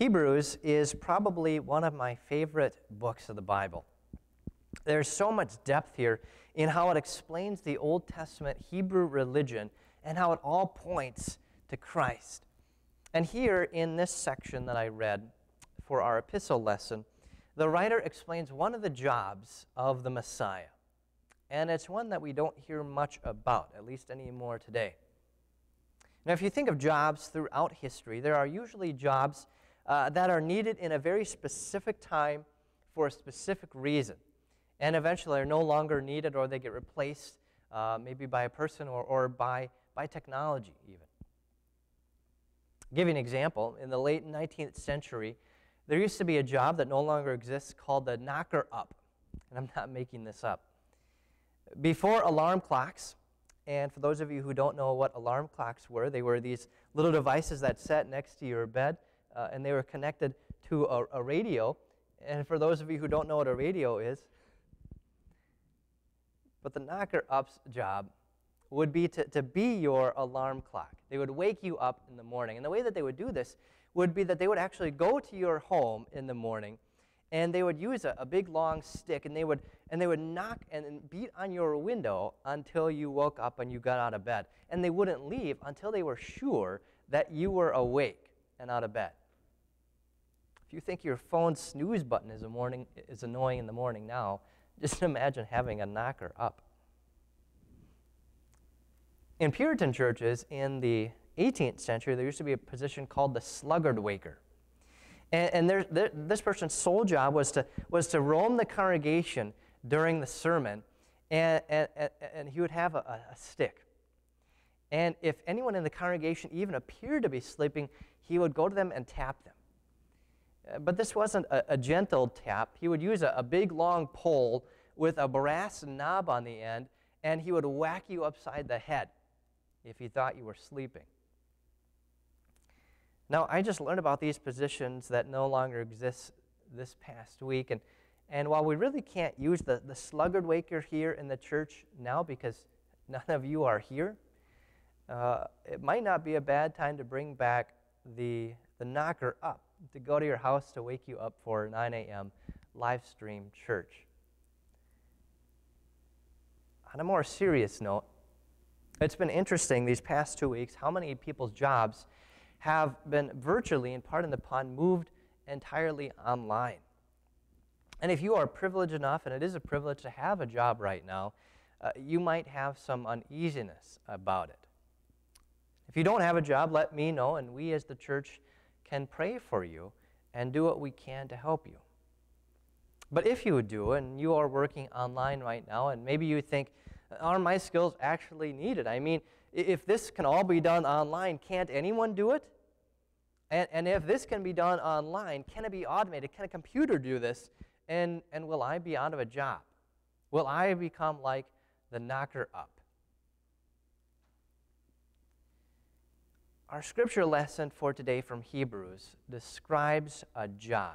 Hebrews is probably one of my favorite books of the Bible. There's so much depth here in how it explains the Old Testament Hebrew religion and how it all points to Christ. And here in this section that I read for our epistle lesson, the writer explains one of the jobs of the Messiah. And it's one that we don't hear much about, at least anymore today. Now, if you think of jobs throughout history, there are usually jobs uh, that are needed in a very specific time for a specific reason. And eventually are no longer needed or they get replaced uh, maybe by a person or, or by, by technology, even. I'll give you an example. In the late 19th century, there used to be a job that no longer exists called the knocker up. And I'm not making this up. Before alarm clocks, and for those of you who don't know what alarm clocks were, they were these little devices that sat next to your bed, uh, and they were connected to a, a radio. And for those of you who don't know what a radio is, but the knocker up's job would be to, to be your alarm clock. They would wake you up in the morning. And the way that they would do this would be that they would actually go to your home in the morning and they would use a, a big long stick and they would and they would knock and, and beat on your window until you woke up and you got out of bed and they wouldn't leave until they were sure that you were awake and out of bed if you think your phone snooze button is, morning, is annoying in the morning now just imagine having a knocker up in puritan churches in the 18th century there used to be a position called the sluggard waker and, and there, there, this person's sole job was to, was to roam the congregation during the sermon, and, and, and he would have a, a stick. And if anyone in the congregation even appeared to be sleeping, he would go to them and tap them. Uh, but this wasn't a, a gentle tap. He would use a, a, big long pole with a brass knob on the end, and he would whack you upside the head if he thought you were sleeping. Now, I just learned about these positions that no longer exist this past week. And, and while we really can't use the, the sluggard waker here in the church now because none of you are here, uh, it might not be a bad time to bring back the, the knocker up, to go to your house to wake you up for 9 a.m. live stream church. On a more serious note, it's been interesting these past two weeks how many people's jobs have been virtually, in part in the pond, moved entirely online. And if you are privileged enough, and it is a privilege to have a job right now, uh, you might have some uneasiness about it. If you don't have a job, let me know, and we as the church can pray for you and do what we can to help you. But if you do, and you are working online right now, and maybe you think, are my skills actually needed? I mean, if this can all be done online, can't anyone do it? And, and if this can be done online, can it be automated? Can a computer do this? And, and will I be out of a job? Will I become like the knocker up? Our scripture lesson for today from Hebrews describes a job,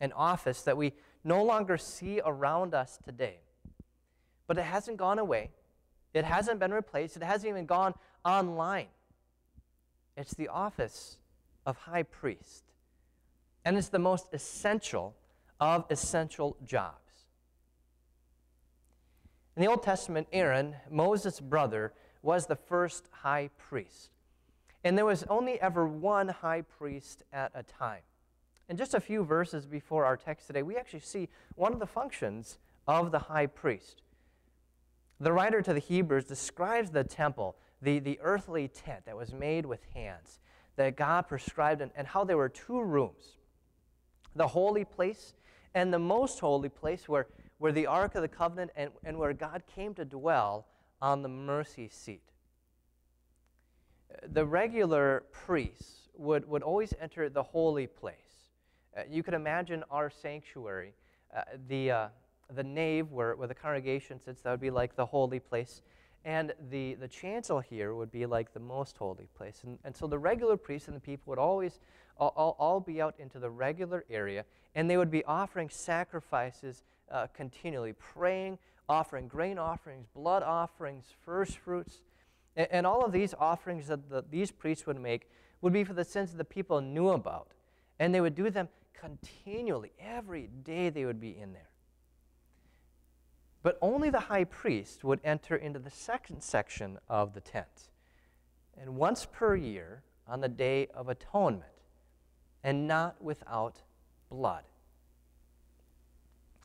an office that we no longer see around us today. But it hasn't gone away. It hasn't been replaced. It hasn't even gone online. It's the office of high priest. And it's the most essential of essential jobs. In the Old Testament, Aaron, Moses' brother, was the first high priest. And there was only ever one high priest at a time. And just a few verses before our text today, we actually see one of the functions of the high priest. The writer to the Hebrews describes the temple, the, the earthly tent that was made with hands, that God prescribed, and, and how there were two rooms the holy place and the most holy place where, where the Ark of the Covenant and, and where God came to dwell on the mercy seat. The regular priests would, would always enter the holy place. Uh, you could imagine our sanctuary, uh, the, uh, the nave where, where the congregation sits, that would be like the holy place. And the, the chancel here would be like the most holy place. And, and so the regular priests and the people would always all, all, all be out into the regular area, and they would be offering sacrifices uh, continually, praying, offering grain offerings, blood offerings, first fruits. And, and all of these offerings that the, these priests would make would be for the sins that the people knew about. And they would do them continually. Every day they would be in there. But only the high priest would enter into the second section of the tent. And once per year, on the Day of Atonement, and not without blood.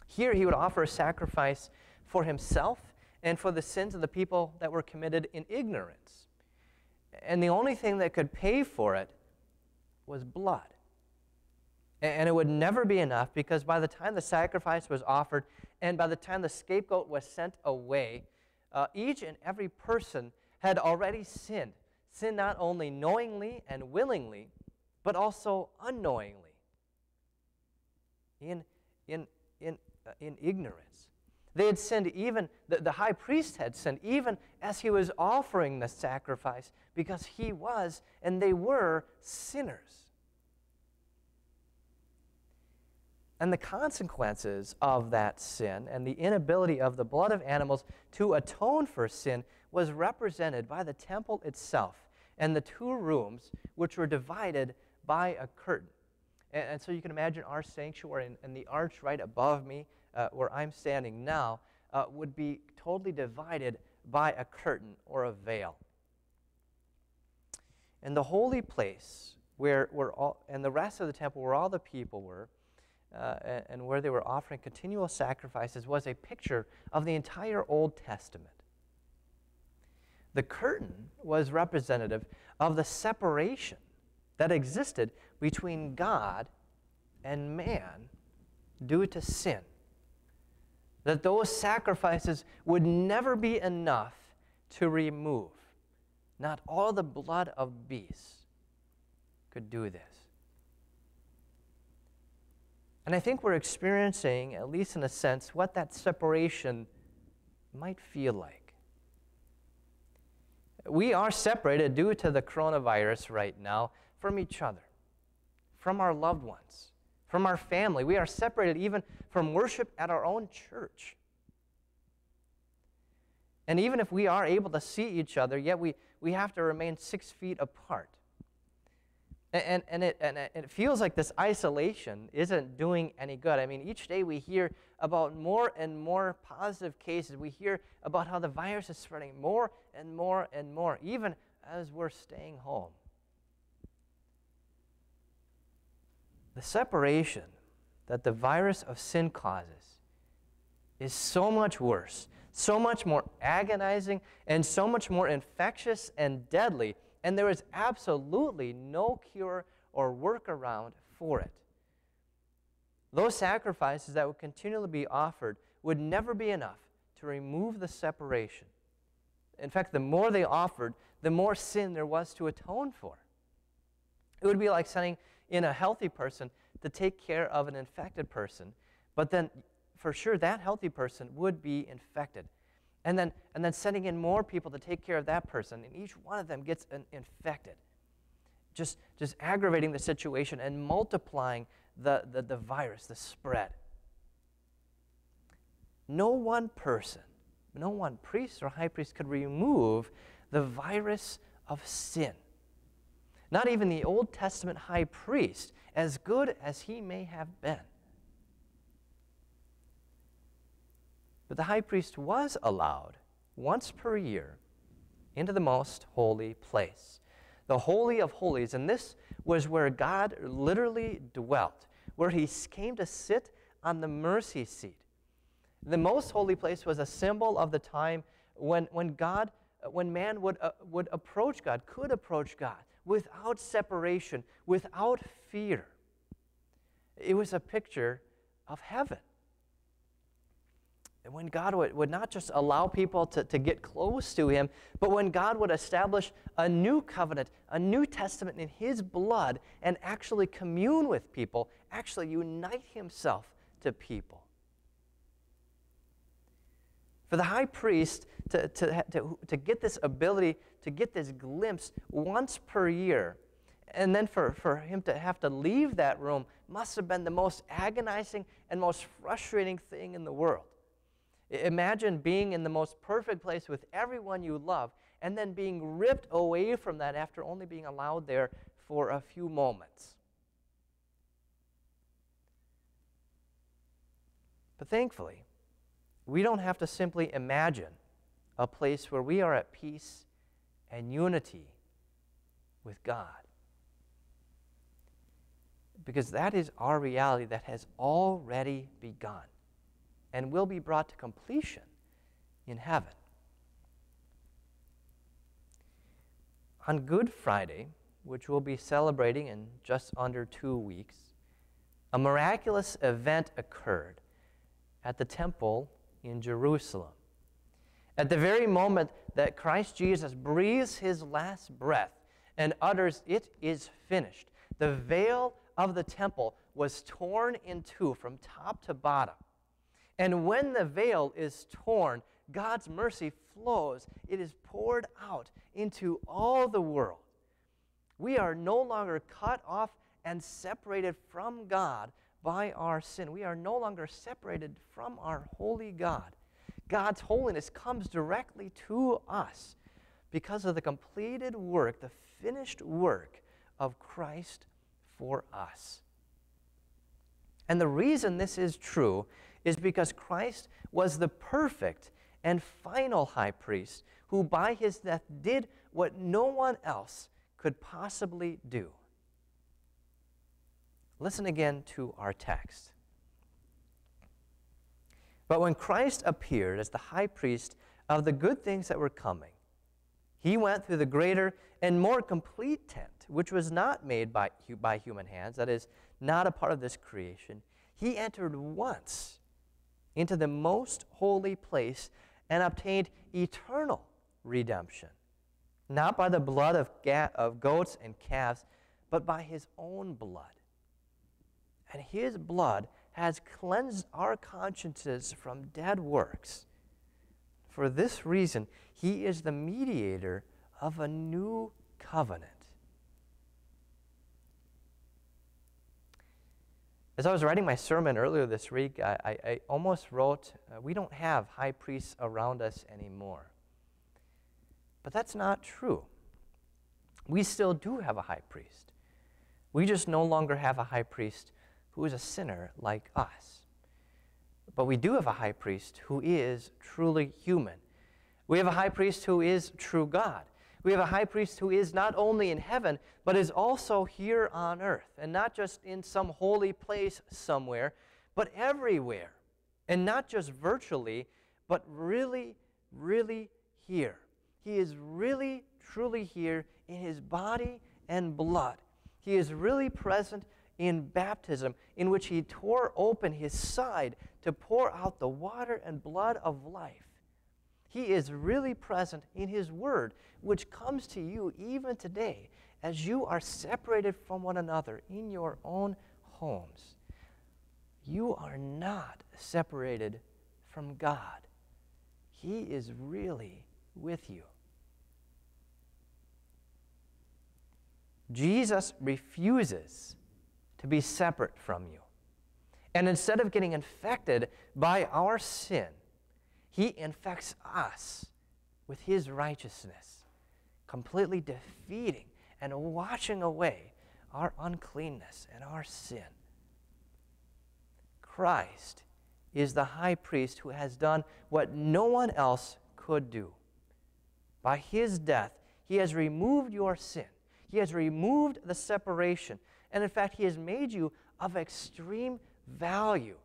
Here he would offer a sacrifice for himself and for the sins of the people that were committed in ignorance. And the only thing that could pay for it was blood. And it would never be enough because by the time the sacrifice was offered and by the time the scapegoat was sent away, uh, each and every person had already sinned. Sinned not only knowingly and willingly, but also unknowingly, in, in, in, uh, in ignorance. They had sinned even, the, the high priest had sinned even as he was offering the sacrifice because he was and they were sinners. And the consequences of that sin and the inability of the blood of animals to atone for sin was represented by the temple itself and the two rooms, which were divided by a curtain. And, and so you can imagine our sanctuary and, and the arch right above me, uh, where I'm standing now, uh, would be totally divided by a curtain or a veil. And the holy place, where, where all, and the rest of the temple, where all the people were, uh, and where they were offering continual sacrifices was a picture of the entire Old Testament. The curtain was representative of the separation that existed between God and man due to sin. That those sacrifices would never be enough to remove. Not all the blood of beasts could do this. And I think we're experiencing, at least in a sense, what that separation might feel like. We are separated due to the coronavirus right now from each other, from our loved ones, from our family. We are separated even from worship at our own church. And even if we are able to see each other, yet we, we have to remain six feet apart. And, and, it, and it feels like this isolation isn't doing any good. I mean, each day we hear about more and more positive cases. We hear about how the virus is spreading more and more and more, even as we're staying home. The separation that the virus of sin causes is so much worse, so much more agonizing, and so much more infectious and deadly and there is absolutely no cure or workaround for it. Those sacrifices that would continually be offered would never be enough to remove the separation. In fact, the more they offered, the more sin there was to atone for. It would be like sending in a healthy person to take care of an infected person, but then for sure that healthy person would be infected and then, and then sending in more people to take care of that person, and each one of them gets infected. Just, just aggravating the situation and multiplying the, the, the virus, the spread. No one person, no one priest or high priest could remove the virus of sin. Not even the Old Testament high priest, as good as he may have been. But the high priest was allowed once per year into the most holy place, the Holy of Holies. And this was where God literally dwelt, where he came to sit on the mercy seat. The most holy place was a symbol of the time when, when God, when man would, uh, would approach God, could approach God without separation, without fear. It was a picture of heaven And when God would, would not just allow people to, to get close to Him, but when God would establish a new covenant, a new testament in His blood, and actually commune with people, actually unite Himself to people. For the high priest to, to, to, to get this ability, to get this glimpse once per year. And then for, for him to have to leave that room must have been the most agonizing and most frustrating thing in the world. Imagine being in the most perfect place with everyone you love and then being ripped away from that after only being allowed there for a few moments. But thankfully, we don't have to simply imagine a place where we are at peace and unity with God. Because that is our reality that has already begun and will be brought to completion in heaven. On Good Friday, which we'll be celebrating in just under two weeks, a miraculous event occurred at the temple in Jerusalem. At the very moment that Christ Jesus breathes his last breath and utters, It is finished, the veil of the temple was torn in two from top to bottom. And when the veil is torn, God's mercy flows. It is poured out into all the world. We are no longer cut off and separated from God by our sin. We are no longer separated from our holy God. God's holiness comes directly to us because of the completed work, the finished work of Christ for us. And the reason this is true is because Christ was the perfect and final high priest who, by his death, did what no one else could possibly do. Listen again to our text. But when Christ appeared as the high priest of the good things that were coming, he went through the greater and more complete tent, which was not made by, by human hands, that is, not a part of this creation. He entered once into the most holy place and obtained eternal redemption, not by the blood of, ga- of goats and calves, but by his own blood. And his blood has cleansed our consciences from dead works. For this reason, he is the mediator of a new covenant. As I was writing my sermon earlier this week, I, I, I almost wrote, uh, We don't have high priests around us anymore. But that's not true. We still do have a high priest. We just no longer have a high priest who is a sinner like us. But we do have a high priest who is truly human. We have a high priest who is true God. We have a high priest who is not only in heaven, but is also here on earth, and not just in some holy place somewhere, but everywhere. And not just virtually, but really, really here. He is really, truly here in his body and blood. He is really present in baptism, in which he tore open his side to pour out the water and blood of life. He is really present in his word, which comes to you even today as you are separated from one another in your own homes. You are not separated from God. He is really with you. Jesus refuses to be separate from you. And instead of getting infected by our sin, he infects us with his righteousness, completely defeating and washing away our uncleanness and our sin. Christ is the high priest who has done what no one else could do. By his death, he has removed your sin, he has removed the separation and in fact, He has made you of extreme value.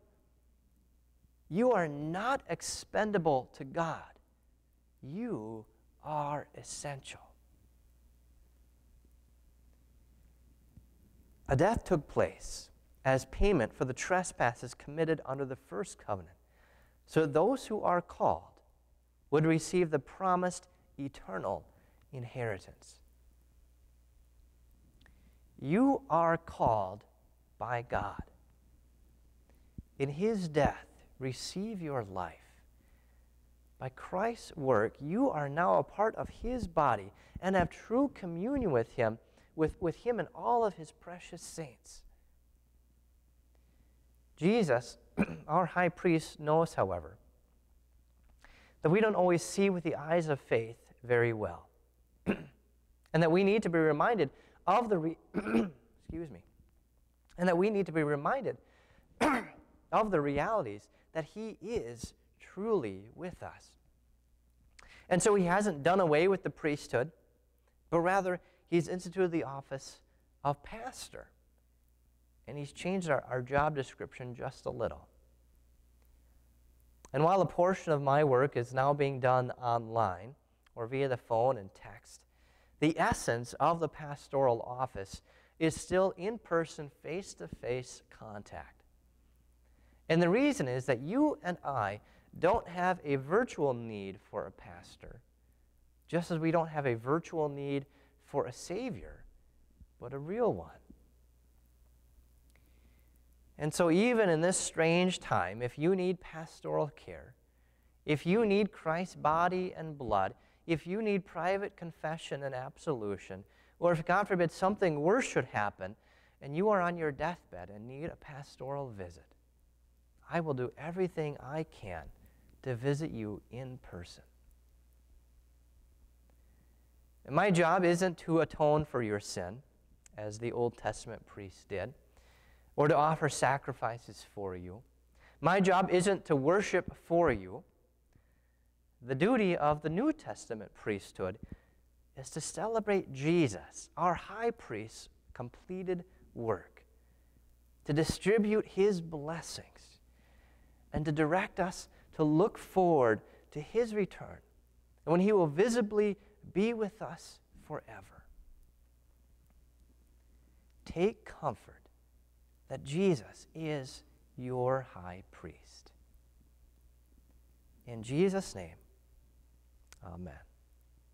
You are not expendable to God, you are essential. A death took place as payment for the trespasses committed under the first covenant, so those who are called would receive the promised eternal inheritance. You are called by God. In his death, receive your life. By Christ's work, you are now a part of his body and have true communion with him, with, with him and all of his precious saints. Jesus, our high priest, knows, however, that we don't always see with the eyes of faith very well. and that we need to be reminded of the, re- excuse me, and that we need to be reminded of the realities that He is truly with us. And so He hasn't done away with the priesthood, but rather He's instituted the office of pastor. And He's changed our, our job description just a little. And while a portion of my work is now being done online or via the phone and text, the essence of the pastoral office is still in person, face to face contact. And the reason is that you and I don't have a virtual need for a pastor, just as we don't have a virtual need for a Savior, but a real one. And so, even in this strange time, if you need pastoral care, if you need Christ's body and blood, if you need private confession and absolution, or if, God forbid, something worse should happen and you are on your deathbed and need a pastoral visit, I will do everything I can to visit you in person. And my job isn't to atone for your sin, as the Old Testament priests did or to offer sacrifices for you. My job isn't to worship for you. The duty of the New Testament priesthood is to celebrate Jesus, our high priest's completed work, to distribute his blessings, and to direct us to look forward to his return, and when he will visibly be with us forever. Take comfort that Jesus is your high priest. In Jesus' name, amen.